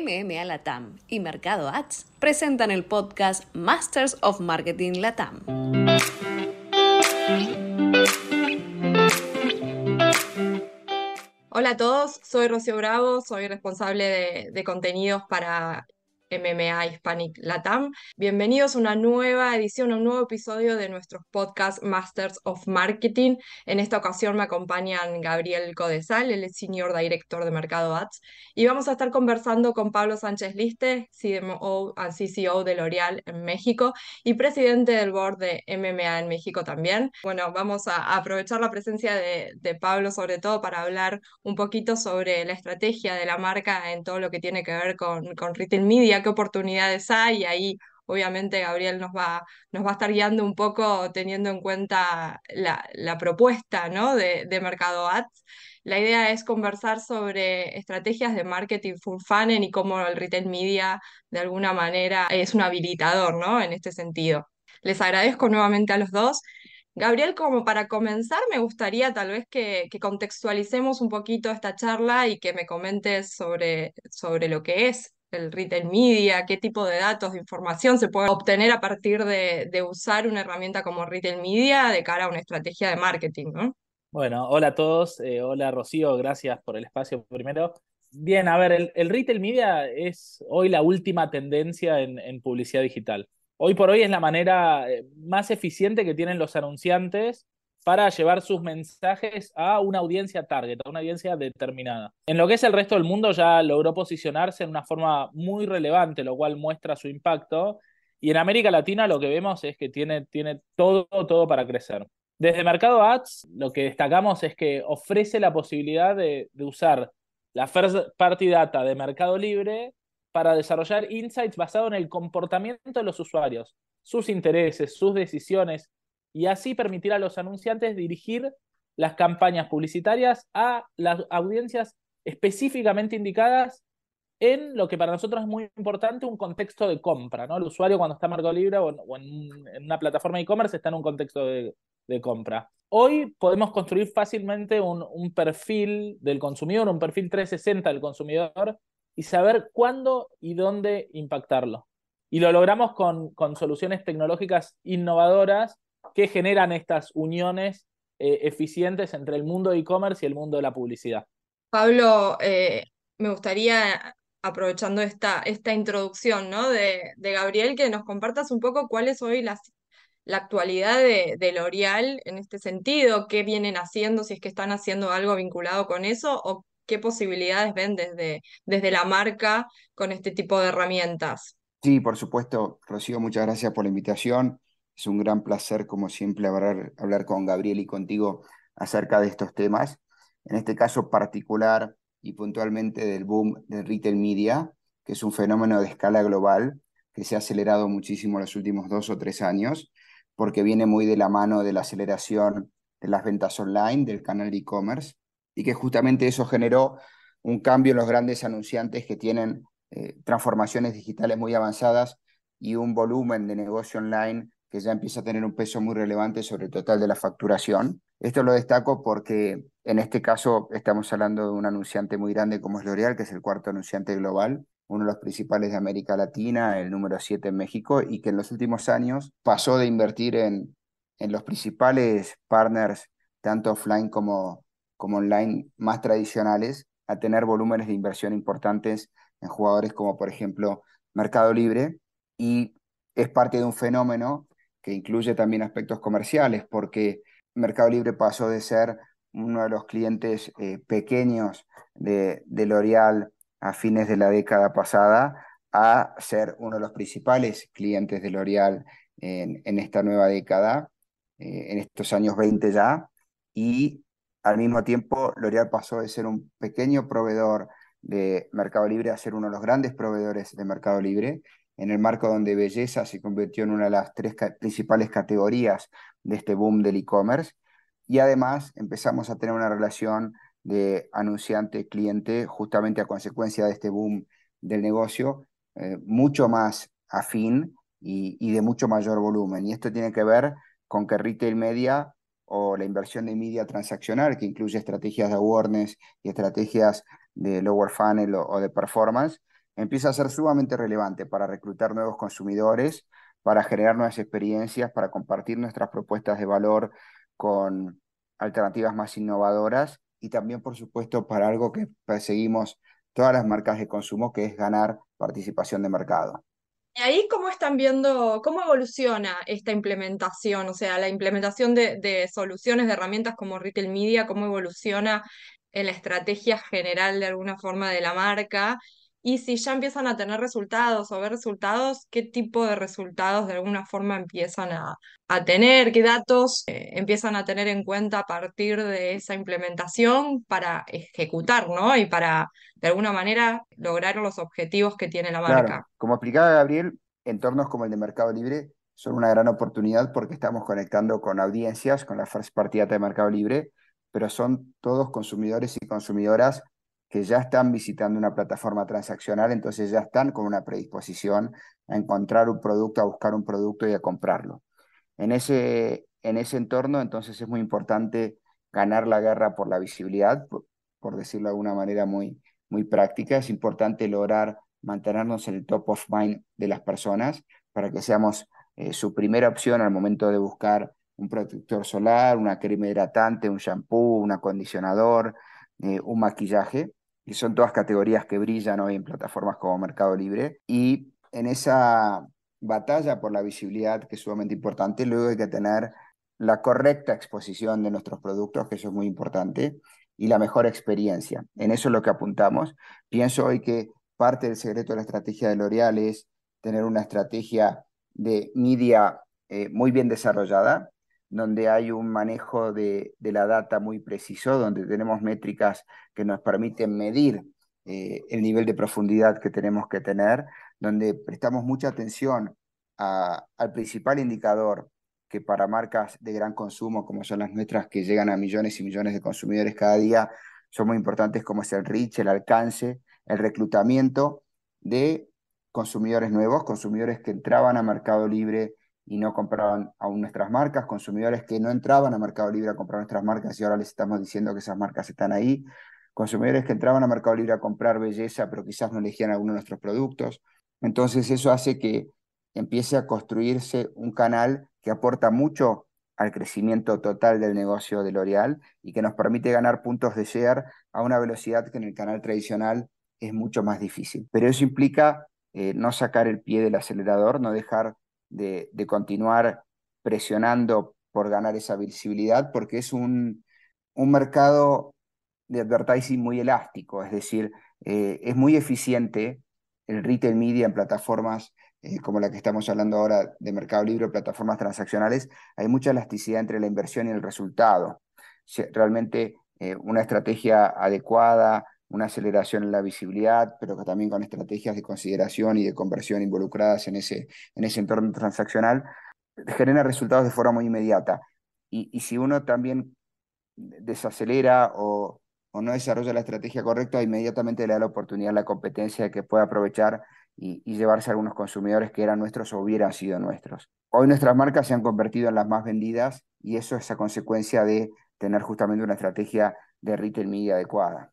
MMA Latam y Mercado Ads presentan el podcast Masters of Marketing Latam. Hola a todos, soy Rocío Bravo, soy responsable de, de contenidos para MMA Hispanic Latam. Bienvenidos a una nueva edición, a un nuevo episodio de nuestros podcast Masters of Marketing. En esta ocasión me acompañan Gabriel Codesal, el Senior Director de Mercado Ads, y vamos a estar conversando con Pablo Sánchez Liste, CMO and CCO de L'Oreal en México y presidente del board de MMA en México también. Bueno, vamos a aprovechar la presencia de, Pablo sobre todo para hablar un poquito sobre la estrategia de la marca en todo lo que tiene que ver con retail media qué oportunidades hay y ahí obviamente Gabriel nos va, nos va a estar guiando un poco teniendo en cuenta la, propuesta ¿no? de, de, Mercado Ads. La idea es conversar sobre estrategias de marketing full funnel y cómo el retail media de alguna manera es un habilitador ¿no? en este sentido. Les agradezco nuevamente a los dos. Gabriel, como para comenzar, me gustaría tal vez que, que, contextualicemos un poquito esta charla y que me comentes sobre, sobre lo que es el retail media, qué tipo de datos, de información se puede obtener a partir de, de, usar una herramienta como retail media de cara a una estrategia de marketing, ¿no? Bueno, hola a todos, eh, hola Rocío, gracias por el espacio primero. Bien, a ver, el, el retail media es hoy la última tendencia en, en, publicidad digital. Hoy por hoy es la manera eh, más eficiente que tienen los anunciantes para llevar sus mensajes a una audiencia target, a una audiencia determinada. En lo que es el resto del mundo ya logró posicionarse en una forma muy relevante, lo cual muestra su impacto. Y en América Latina lo que vemos es que tiene, tiene todo, todo para crecer. Desde Mercado Ads, lo que destacamos es que ofrece la posibilidad de, de usar la first party data de Mercado Libre para desarrollar insights basados en el comportamiento de los usuarios, sus intereses, sus decisiones, y así permitir a los anunciantes dirigir las campañas publicitarias a las audiencias específicamente indicadas en lo que para nosotros es muy importante, un contexto de compra. ¿no? El usuario cuando está en Mercado Libre o en, o una plataforma de e-commerce está en un contexto de, de, compra. Hoy podemos construir fácilmente un, un perfil del consumidor, un perfil 360 del consumidor y saber cuándo y dónde impactarlo. Y lo logramos con, con soluciones tecnológicas innovadoras que generan estas uniones eh, eficientes entre el mundo de e-commerce y el mundo de la publicidad. Pablo, eh, me gustaría, aprovechando esta, esta introducción ¿no? de, de, Gabriel, que nos compartas un poco cuál es hoy la, la actualidad de, de L'Oreal en este sentido, qué vienen haciendo, si es que están haciendo algo vinculado con eso o qué posibilidades ven desde, desde la marca con este tipo de herramientas. Sí, por supuesto, Rocío, muchas gracias por la invitación. Es un gran placer, como siempre, hablar, hablar con Gabriel y contigo acerca de estos temas. En este caso particular y puntualmente del boom del retail media, que es un fenómeno de escala global que se ha acelerado muchísimo en los últimos dos o tres años, porque viene muy de la mano de la aceleración de las ventas online, del canal e-commerce, y que justamente eso generó un cambio en los grandes anunciantes que tienen eh, transformaciones digitales muy avanzadas y un volumen de negocio online que ya empieza a tener un peso muy relevante sobre el total de la facturación. Esto lo destaco porque en este caso estamos hablando de un anunciante muy grande como es L'Oreal, que es el cuarto anunciante global, uno de los principales de América Latina, el número 7 en México, y que en los últimos años pasó de invertir en, en los principales partners, tanto offline como, como online, más tradicionales, a tener volúmenes de inversión importantes en jugadores como por ejemplo Mercado Libre, y es parte de un fenómeno que incluye también aspectos comerciales, porque Mercado Libre pasó de ser uno de los clientes eh, pequeños de, de L'Oreal a fines de la década pasada a ser uno de los principales clientes de L'Oreal en, en, esta nueva década, eh, en estos años 20 ya, y al mismo tiempo L'Oreal pasó de ser un pequeño proveedor de Mercado Libre a ser uno de los grandes proveedores de Mercado Libre en el marco donde belleza se convirtió en una de las tres principales categorías de este boom del e-commerce. Y además empezamos a tener una relación de anunciante-cliente justamente a consecuencia de este boom del negocio, eh, mucho más afín y, de mucho mayor volumen. Y esto tiene que ver con que retail media o la inversión de media transaccional, que incluye estrategias de awareness y estrategias de lower funnel o de performance, empieza a ser sumamente relevante para reclutar nuevos consumidores, para generar nuevas experiencias, para compartir nuestras propuestas de valor con alternativas más innovadoras y también, por supuesto, para algo que perseguimos todas las marcas de consumo, que es ganar participación de mercado. ¿Y ahí cómo están viendo, cómo evoluciona esta implementación? O sea, la implementación de, soluciones, de herramientas como Retail Media, cómo evoluciona en la estrategia general de alguna forma de la marca y si ya empiezan a tener resultados o ver resultados, ¿qué tipo de resultados de alguna forma empiezan a, tener? ¿Qué datos eh, empiezan a tener en cuenta a partir de esa implementación para ejecutar, ¿no? Y para, de alguna manera, lograr los objetivos que tiene la marca. Claro. Como explicaba Gabriel, entornos como el de Mercado Libre son una gran oportunidad porque estamos conectando con audiencias, con la first party data de Mercado Libre, pero son todos consumidores y consumidoras que ya están visitando una plataforma transaccional, entonces ya están con una predisposición a encontrar un producto, a buscar un producto y a comprarlo. En ese, en ese entorno, entonces es muy importante ganar la guerra por la visibilidad, por, decirlo de alguna manera muy, muy práctica. Es importante lograr mantenernos en el top of mind de las personas para que seamos eh, su primera opción al momento de buscar un protector solar, una crema hidratante, un shampoo, un acondicionador, eh, un maquillaje y son todas categorías que brillan hoy en plataformas como Mercado Libre. Y en esa batalla por la visibilidad, que es sumamente importante, luego hay que tener la correcta exposición de nuestros productos, que eso es muy importante, y la mejor experiencia. En eso es lo que apuntamos. Pienso hoy que parte del secreto de la estrategia de L'Oreal es tener una estrategia de media eh, muy bien desarrollada, donde hay un manejo de, la data muy preciso, donde tenemos métricas que nos permiten medir eh, el nivel de profundidad que tenemos que tener, donde prestamos mucha atención al principal indicador que para marcas de gran consumo, como son las nuestras, que llegan a millones y millones de consumidores cada día, son muy importantes, como es el reach, el alcance, el reclutamiento de consumidores nuevos, consumidores que entraban a Mercado Libre y no compraban aún nuestras marcas, consumidores que no entraban a Mercado Libre a comprar nuestras marcas y ahora les estamos diciendo que esas marcas están ahí, consumidores que entraban a Mercado Libre a comprar belleza pero quizás no elegían alguno de nuestros productos. Entonces eso hace que empiece a construirse un canal que aporta mucho al crecimiento total del negocio de L'Oreal y que nos permite ganar puntos de share a una velocidad que en el canal tradicional es mucho más difícil. Pero eso implica eh, no sacar el pie del acelerador, no dejar de, continuar presionando por ganar esa visibilidad, porque es un, un mercado de advertising muy elástico, es decir, eh, es muy eficiente el retail media en plataformas eh, como la que estamos hablando ahora de Mercado Libre, plataformas transaccionales, hay mucha elasticidad entre la inversión y el resultado. realmente eh, una estrategia adecuada, una aceleración en la visibilidad, pero que también con estrategias de consideración y de conversión involucradas en ese, en ese entorno transaccional, genera resultados de forma muy inmediata. Y, si uno también desacelera o, no desarrolla la estrategia correcta, inmediatamente le da la oportunidad la competencia de que pueda aprovechar y, y, llevarse a algunos consumidores que eran nuestros o hubieran sido nuestros. Hoy nuestras marcas se han convertido en las más vendidas y eso es a consecuencia de tener justamente una estrategia de retail media adecuada.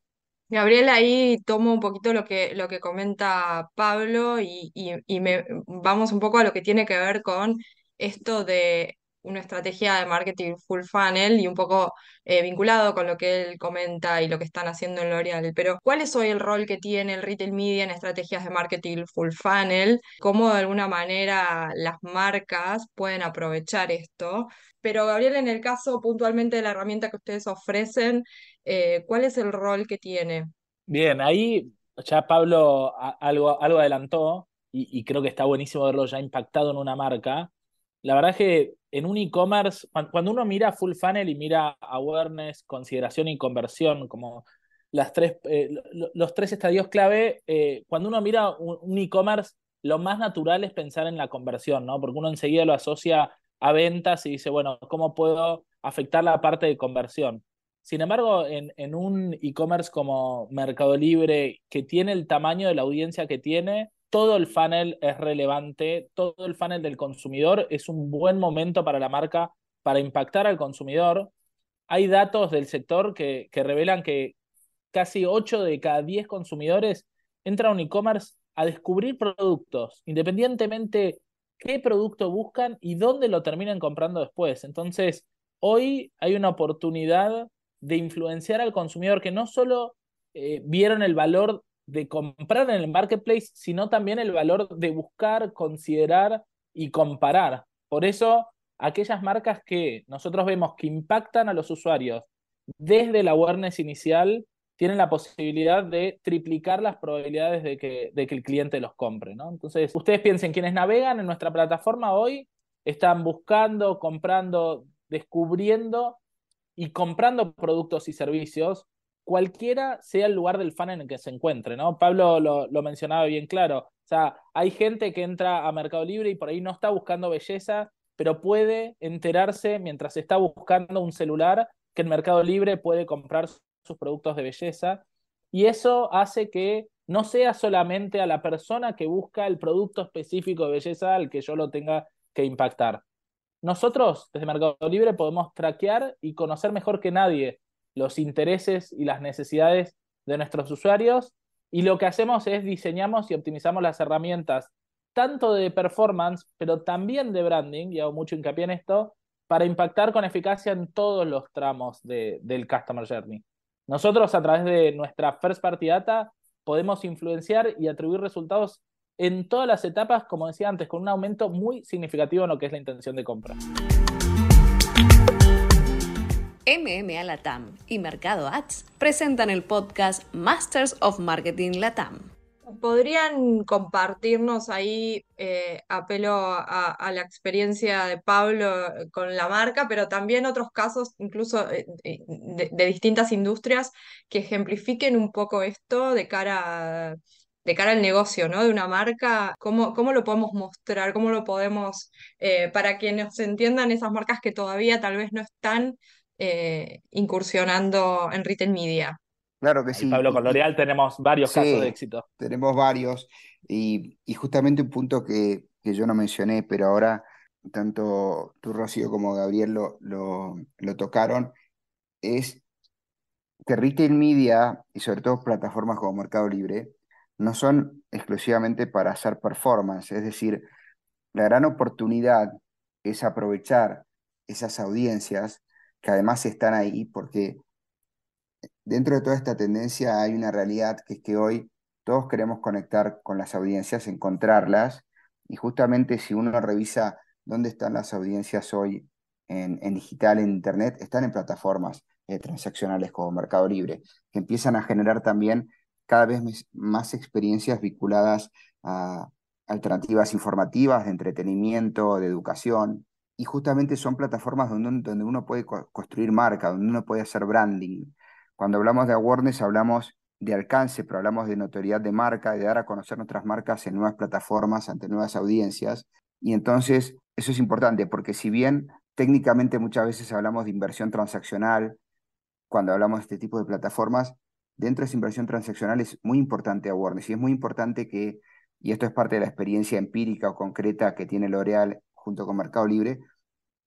Gabriel, ahí tomo un poquito lo que, lo que comenta Pablo y, y, me, vamos un poco a lo que tiene que ver con esto de una estrategia de marketing full funnel y un poco eh, vinculado con lo que él comenta y lo que están haciendo en L'Oreal. Pero, ¿cuál es hoy el rol que tiene el retail media en estrategias de marketing full funnel? ¿Cómo de alguna manera las marcas pueden aprovechar esto? Pero, Gabriel, en el caso puntualmente de la herramienta que ustedes ofrecen, eh, ¿cuál es el rol que tiene? Bien, ahí ya Pablo algo, algo adelantó y, creo que está buenísimo verlo ya impactado en una marca. La verdad es que en un e-commerce, cuando uno mira full funnel y mira awareness, consideración y conversión como las tres, eh, los tres estadios clave, eh, cuando uno mira un e-commerce, lo más natural es pensar en la conversión, ¿no? Porque uno enseguida lo asocia a ventas y dice, bueno, ¿cómo puedo afectar la parte de conversión? Sin embargo, en, en un e-commerce como Mercado Libre, que tiene el tamaño de la audiencia que tiene, todo el funnel es relevante, todo el funnel del consumidor es un buen momento para la marca para impactar al consumidor. Hay datos del sector que, que revelan que casi 8 de cada 10 consumidores entran a un e-commerce a descubrir productos, independientemente qué producto buscan y dónde lo terminan comprando después. Entonces, hoy hay una oportunidad de influenciar al consumidor que no solo eh, vieron el valor de comprar en el marketplace, sino también el valor de buscar, considerar y comparar. Por eso, aquellas marcas que nosotros vemos que impactan a los usuarios desde la awareness inicial, tienen la posibilidad de triplicar las probabilidades de que, de que el cliente los compre. ¿no? Entonces, ustedes piensen, quienes navegan en nuestra plataforma hoy están buscando, comprando, descubriendo y comprando productos y servicios, cualquiera sea el lugar del fan en el que se encuentre, ¿no? Pablo lo, lo, mencionaba bien claro. O sea, hay gente que entra a Mercado Libre y por ahí no está buscando belleza, pero puede enterarse mientras está buscando un celular que en Mercado Libre puede comprar sus productos de belleza. Y eso hace que no sea solamente a la persona que busca el producto específico de belleza al que yo lo tenga que impactar, nosotros, desde Mercado Libre, podemos traquear y conocer mejor que nadie los intereses y las necesidades de nuestros usuarios y lo que hacemos es diseñamos y optimizamos las herramientas tanto de performance, pero también de branding, y hago mucho hincapié en esto, para impactar con eficacia en todos los tramos de, del Customer Journey. Nosotros a través de nuestra First Party Data podemos influenciar y atribuir resultados en todas las etapas, como decía antes, con un aumento muy significativo en lo que es la intención de compra. MMA Latam y Mercado Ads presentan el podcast Masters of Marketing Latam. ¿Podrían compartirnos ahí, eh, apelo a, la experiencia de Pablo con la marca, pero también otros casos, incluso eh, de, de distintas industrias, que ejemplifiquen un poco esto de cara a de cara al negocio, ¿no? De una marca, ¿cómo, cómo lo podemos mostrar? ¿Cómo lo podemos, eh, para que nos entiendan esas marcas que todavía tal vez no están eh, incursionando en retail media? Claro que sí. Pablo, con L'Oreal tenemos varios casos de éxito. Tenemos varios. Y, justamente un punto que, que, yo no mencioné, pero ahora tanto tú, Rocío, como Gabriel lo, lo, lo tocaron, es que retail media y sobre todo plataformas como Mercado Libre no son exclusivamente para hacer performance, es decir, la gran oportunidad es aprovechar esas audiencias que además están ahí porque dentro de toda esta tendencia hay una realidad que es que hoy todos queremos conectar con las audiencias, encontrarlas y justamente si uno revisa dónde están las audiencias hoy en, digital, en internet, están en plataformas eh, transaccionales como Mercado Libre, que empiezan a generar también cada vez más experiencias vinculadas a alternativas informativas, de entretenimiento, de educación, y justamente son plataformas donde, donde uno puede construir marca, donde uno puede hacer branding. Cuando hablamos de awareness hablamos de alcance, pero hablamos de notoriedad de marca, de dar a conocer nuestras marcas en nuevas plataformas, ante nuevas audiencias. Y entonces eso es importante porque si bien técnicamente muchas veces hablamos de inversión transaccional, cuando hablamos de este tipo de plataformas, dentro de esa inversión transaccional es muy importante awareness y es muy importante que, y esto es parte de la experiencia empírica o concreta que tiene L'Oreal junto con Mercado Libre,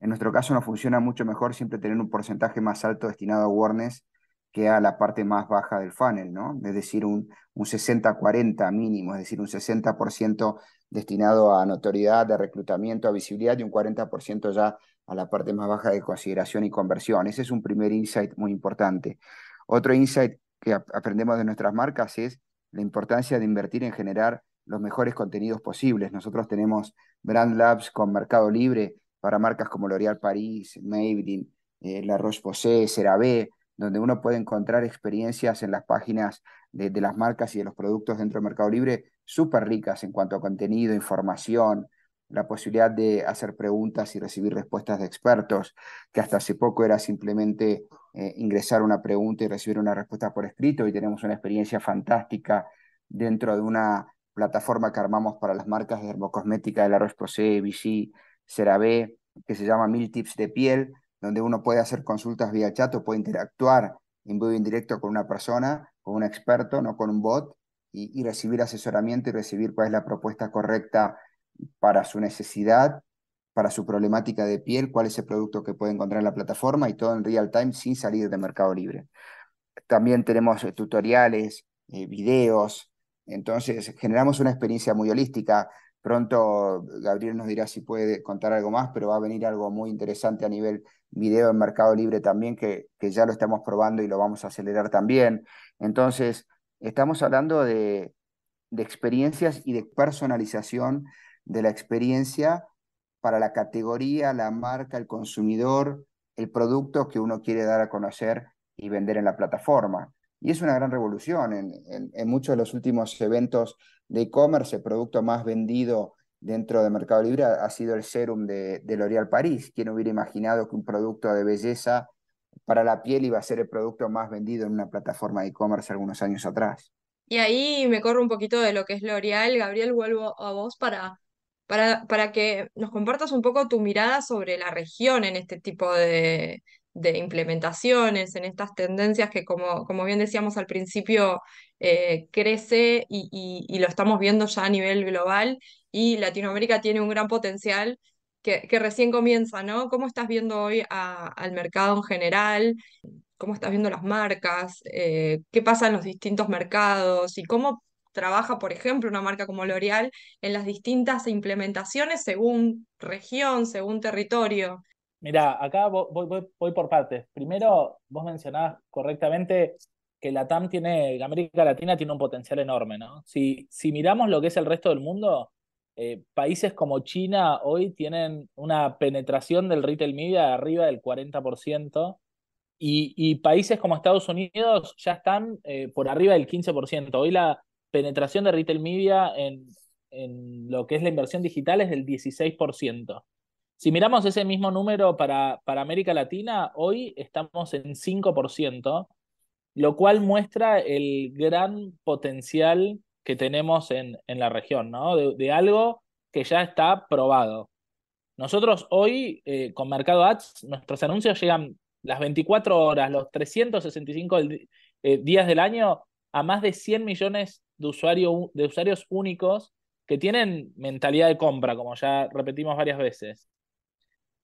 en nuestro caso nos funciona mucho mejor siempre tener un porcentaje más alto destinado a awareness que a la parte más baja del funnel, ¿no? Es decir, un, un 60-40 mínimo, es decir, un 60% destinado a notoriedad, de reclutamiento, a visibilidad y un 40% ya a la parte más baja de consideración y conversión. Ese es un primer insight muy importante. Otro insight que aprendemos de nuestras marcas es la importancia de invertir en generar los mejores contenidos posibles. Nosotros tenemos Brand Labs con Mercado Libre para marcas como L'Oréal Paris, Maybelline, eh, La Roche-Posay, CeraVe, donde uno puede encontrar experiencias en las páginas de, de, las marcas y de los productos dentro de Mercado Libre súper ricas en cuanto a contenido, información, la posibilidad de hacer preguntas y recibir respuestas de expertos, que hasta hace poco era simplemente eh, ingresar una pregunta y recibir una respuesta por escrito y tenemos una experiencia fantástica dentro de una plataforma que armamos para las marcas de dermocosmética de la Roche-Posay, Vichy, CeraVe, que se llama Mil Tips de Piel, donde uno puede hacer consultas vía chat o puede interactuar en vivo y en directo con una persona, con un experto, no con un bot, y, y recibir asesoramiento y recibir cuál es la propuesta correcta para su necesidad, para su problemática de piel, cuál es el producto que puede encontrar en la plataforma y todo en real time sin salir de Mercado Libre. También tenemos eh, tutoriales, eh, videos, Entonces, generamos una experiencia muy holística. Pronto Gabriel nos dirá si puede contar algo más, pero va a venir algo muy interesante a nivel video en Mercado Libre también, que, que ya lo estamos probando y lo vamos a acelerar también. Entonces, estamos hablando de, de experiencias y de personalización de la experiencia para la categoría, la marca, el consumidor, el producto que uno quiere dar a conocer y vender en la plataforma. Y es una gran revolución. En, en, muchos de los últimos eventos de e-commerce, el producto más vendido dentro de Mercado Libre ha, sido el serum de, de L'Oréal París. ¿Quién hubiera imaginado que un producto de belleza para la piel iba a ser el producto más vendido en una plataforma de e-commerce algunos años atrás? Y ahí me corro un poquito de lo que es L'Oréal. Gabriel, vuelvo a vos para para, para que nos compartas un poco tu mirada sobre la región en este tipo de, de implementaciones, en estas tendencias que, como, como bien decíamos al principio, eh, crece y, y, lo estamos viendo ya a nivel global y Latinoamérica tiene un gran potencial que, que recién comienza, ¿no? ¿Cómo estás viendo hoy al mercado en general? ¿Cómo estás viendo las marcas? Eh, ¿Qué pasa en los distintos mercados? ¿Y cómo trabaja, por ejemplo, una marca como L'Oreal en las distintas implementaciones según región, según territorio. Mira, acá voy, por partes. Primero, vos mencionabas correctamente que la TAM tiene, América Latina tiene un potencial enorme, ¿no? Si, si miramos lo que es el resto del mundo, eh, países como China hoy tienen una penetración del retail media de arriba del 40%, y, y países como Estados Unidos ya están eh, por arriba del 15%. Hoy la, penetración de retail media en, en lo que es la inversión digital es del 16%. Si miramos ese mismo número para, para América Latina, hoy estamos en 5%, lo cual muestra el gran potencial que tenemos en, en la región, ¿no? De, algo que ya está probado. Nosotros hoy, eh, con Mercado Ads, nuestros anuncios llegan las 24 horas, los 365 eh, días del año a más de 100 millones de, de usuarios únicos que tienen mentalidad de compra, como ya repetimos varias veces.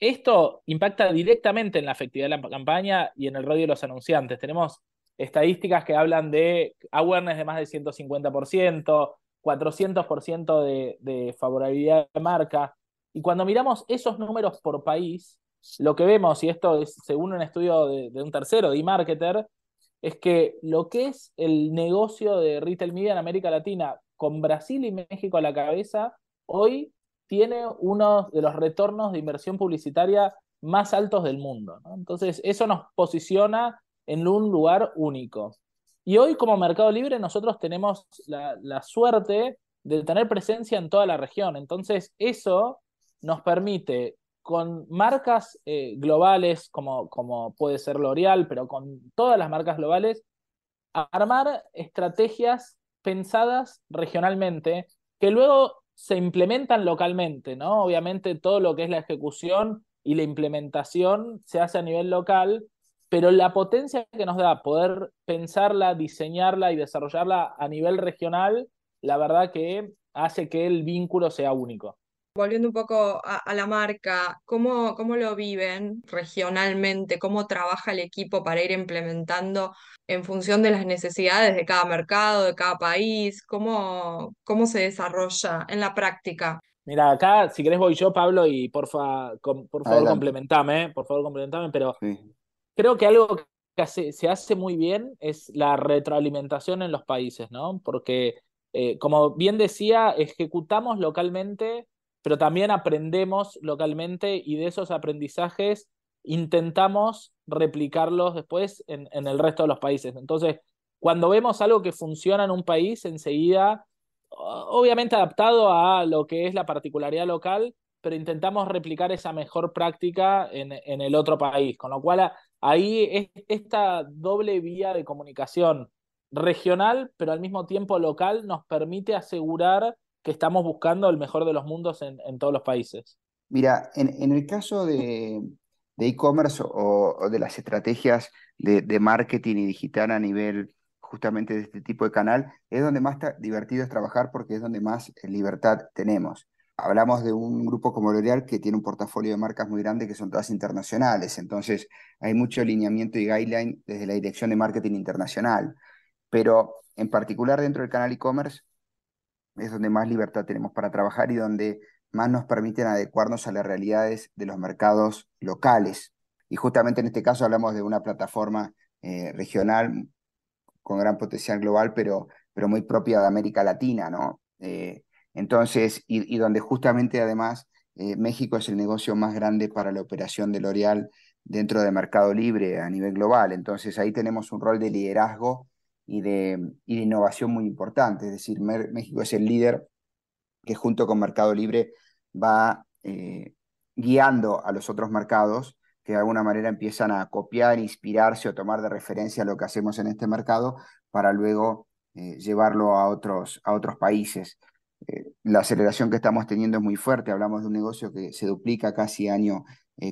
Esto impacta directamente en la efectividad de la campaña y en el radio de los anunciantes. Tenemos estadísticas que hablan de awareness de más de 150%, 400% de, de favorabilidad de marca. Y cuando miramos esos números por país, lo que vemos, y esto es según un estudio de, de un tercero, de eMarketer, es que lo que es el negocio de retail media en América Latina, con Brasil y México a la cabeza, hoy tiene uno de los retornos de inversión publicitaria más altos del mundo. Entonces, eso nos posiciona en un lugar único. Y hoy como Mercado Libre nosotros tenemos la, la suerte de tener presencia en toda la región. Entonces, eso nos permite con marcas eh, globales como, como puede ser L'Oreal, pero con todas las marcas globales, armar estrategias pensadas regionalmente que luego se implementan localmente, ¿no? Obviamente todo lo que es la ejecución y la implementación se hace a nivel local, pero la potencia que nos da poder pensarla, diseñarla y desarrollarla a nivel regional, la verdad que hace que el vínculo sea único volviendo un poco a, la marca, ¿cómo, ¿cómo, lo viven regionalmente? ¿Cómo trabaja el equipo para ir implementando en función de las necesidades de cada mercado, de cada país? ¿Cómo, cómo se desarrolla en la práctica? Mira, acá, si querés voy yo, Pablo, y porfa, por favor complementame, por favor complementame, pero creo que algo que se hace muy bien es la retroalimentación en los países, ¿no? Porque, eh, como bien decía, ejecutamos localmente pero también aprendemos localmente y de esos aprendizajes intentamos replicarlos después en, el resto de los países. Entonces, cuando vemos algo que funciona en un país, enseguida, obviamente adaptado a lo que es la particularidad local, pero intentamos replicar esa mejor práctica en, en el otro país. Con lo cual, ahí es esta doble vía de comunicación regional, pero al mismo tiempo local, nos permite asegurar que estamos buscando el mejor de los mundos en, todos los países. Mira, en, el caso de e-commerce o, de las estrategias de, marketing y digital a nivel justamente de este tipo de canal, es donde más divertido es trabajar porque es donde más eh, libertad tenemos. Hablamos de un grupo como L'Oreal que tiene un portafolio de marcas muy grande que son todas internacionales, entonces hay mucho alineamiento y guideline desde la dirección de marketing internacional, pero en particular dentro del canal e-commerce es donde más libertad tenemos para trabajar y donde más nos permiten adecuarnos a las realidades de los mercados locales. Y justamente en este caso hablamos de una plataforma eh, regional con gran potencial global, pero, pero muy propia de América Latina, ¿no? Eh, entonces, y, donde justamente además eh, México es el negocio más grande para la operación de L'Oreal dentro de Mercado Libre a nivel global. Entonces ahí tenemos un rol de liderazgo y de, y de innovación muy importante. Es decir, México es el líder que junto con Mercado Libre va eh, guiando a los otros mercados que de alguna manera empiezan a copiar, inspirarse o tomar de referencia lo que hacemos en este mercado para luego eh, llevarlo a otros, a otros países. Eh, la aceleración que estamos teniendo es muy fuerte, hablamos de un negocio que se duplica casi año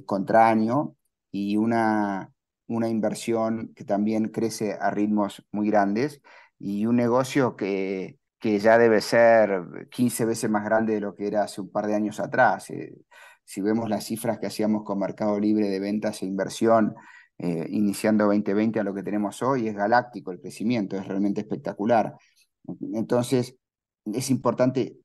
contra año y una, una inversión que también crece a ritmos muy grandes y un negocio que, que ya debe ser 15 veces más grande de lo que era hace un par de años atrás. Eh, si vemos las cifras que hacíamos con Mercado Libre de ventas e inversión eh, iniciando 2020 a lo que tenemos hoy, es galáctico el crecimiento, es realmente espectacular. Entonces, es importante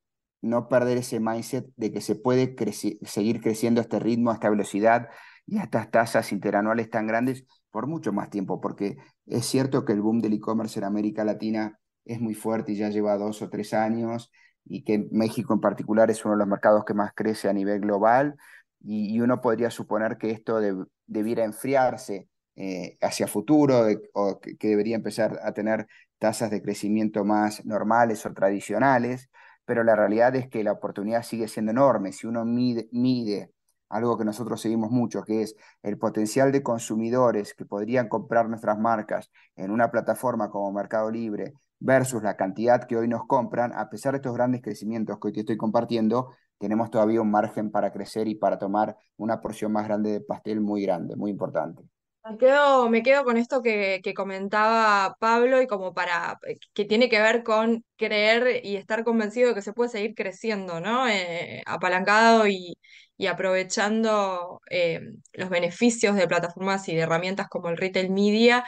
no perder ese mindset de que se puede seguir creciendo a este ritmo, a esta velocidad y a estas tasas interanuales tan grandes por mucho más tiempo, porque es cierto que el boom del e-commerce en América Latina es muy fuerte y ya lleva dos o tres años, y que México en particular es uno de los mercados que más crece a nivel global, y, uno podría suponer que esto debiera enfriarse eh, hacia futuro o que, debería empezar a tener tasas de crecimiento más normales o tradicionales, pero la realidad es que la oportunidad sigue siendo enorme. Si uno mide algo que nosotros seguimos mucho, que es el potencial de consumidores que podrían comprar nuestras marcas en una plataforma como Mercado Libre versus la cantidad que hoy nos compran, a pesar de estos grandes crecimientos que hoy te estoy compartiendo, tenemos todavía un margen para crecer y para tomar una porción más grande de pastel muy grande, muy importante. Me quedo, me quedo con esto que, que, comentaba Pablo y como para eh, que tiene que ver con creer y estar convencido de que se puede seguir creciendo, ¿no? Eh, apalancado y, y aprovechando eh, los beneficios de plataformas y de herramientas como el retail media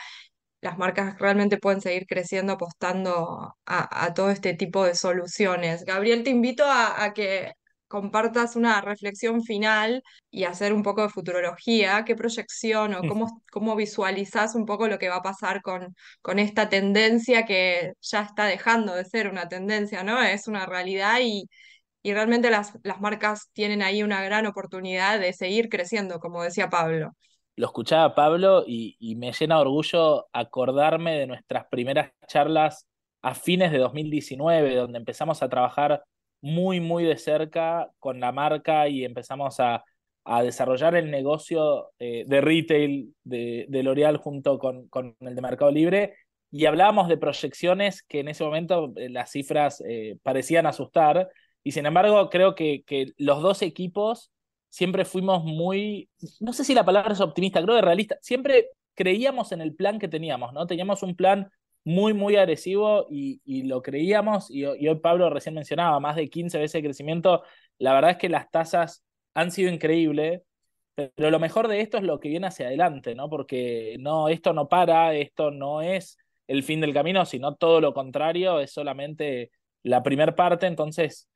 las marcas realmente pueden seguir creciendo apostando a, todo este tipo de soluciones. Gabriel, te invito a, que compartas una reflexión final y hacer un poco de futurología, qué proyección o cómo, cómo visualizás un poco lo que va a pasar con, con esta tendencia que ya está dejando de ser una tendencia, ¿no? Es una realidad y, y realmente las, las marcas tienen ahí una gran oportunidad de seguir creciendo, como decía Pablo lo escuchaba Pablo y, me llena de orgullo acordarme de nuestras primeras charlas a fines de 2019, donde empezamos a trabajar muy, muy de cerca con la marca y empezamos a, desarrollar el negocio eh, de retail de, L'Oreal junto con, con, el de Mercado Libre. Y hablábamos de proyecciones que en ese momento eh, las cifras eh, parecían asustar. Y sin embargo, creo que, que los dos equipos siempre fuimos muy, no sé si la palabra es optimista, creo que realista, siempre creíamos en el plan que teníamos, ¿no? Teníamos un plan muy, muy agresivo y, lo creíamos, y, hoy Pablo recién mencionaba, más de 15 veces de crecimiento, la verdad es que las tasas han sido increíbles, pero lo mejor de esto es lo que viene hacia adelante, ¿no? Porque no, esto no para, esto no es el fin del camino, sino todo lo contrario, es solamente la primera parte, entonces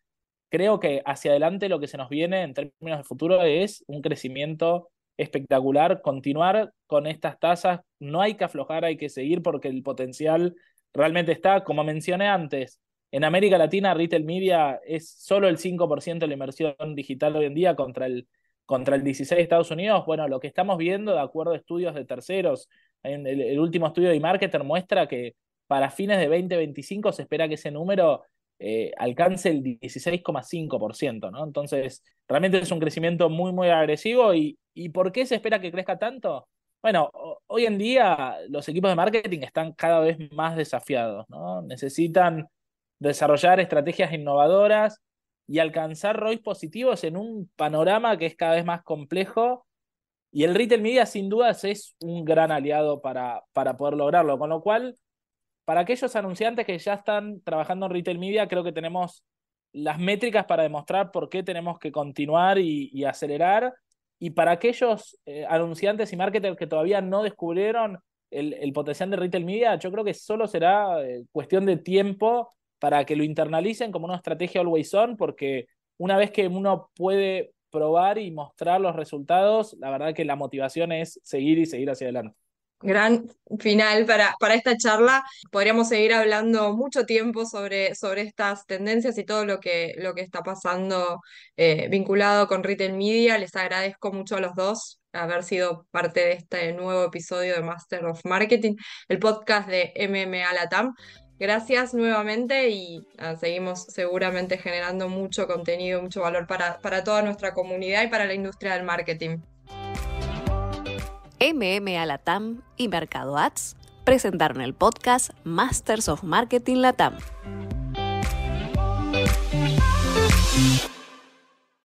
creo que hacia adelante lo que se nos viene en términos de futuro es un crecimiento espectacular, continuar con estas tasas, no hay que aflojar, hay que seguir porque el potencial realmente está, como mencioné antes, en América Latina retail media es solo el 5% de la inversión digital hoy en día contra el, contra el 16% de Estados Unidos. Bueno, lo que estamos viendo, de acuerdo a estudios de terceros, en el, último estudio de eMarketer muestra que para fines de 2025 se espera que ese número eh, alcance el 16,5%, ¿no? Entonces, realmente es un crecimiento muy, muy agresivo. ¿Y, ¿Y por qué se espera que crezca tanto? Bueno, hoy en día los equipos de marketing están cada vez más desafiados, ¿no? Necesitan desarrollar estrategias innovadoras y alcanzar ROIs positivos en un panorama que es cada vez más complejo. Y el retail media, sin dudas, es un gran aliado para, para poder lograrlo. Con lo cual, para aquellos anunciantes que ya están trabajando en retail media, creo que tenemos las métricas para demostrar por qué tenemos que continuar y, acelerar. Y para aquellos eh, anunciantes y marketers que todavía no descubrieron el, potencial de retail media, yo creo que solo será eh, cuestión de tiempo para que lo internalicen como una estrategia always on, porque una vez que uno puede probar y mostrar los resultados, la verdad que la motivación es seguir y seguir hacia adelante. Gran final para, para esta charla. Podríamos seguir hablando mucho tiempo sobre, sobre estas tendencias y todo lo que, lo que está pasando eh, vinculado con Retail Media. Les agradezco mucho a los dos haber sido parte de este nuevo episodio de Master of Marketing, el podcast de MMA Latam. Gracias nuevamente y seguimos seguramente generando mucho contenido, mucho valor para, para toda nuestra comunidad y para la industria del marketing. MMA Latam y Mercado Ads presentaron el podcast Masters of Marketing Latam.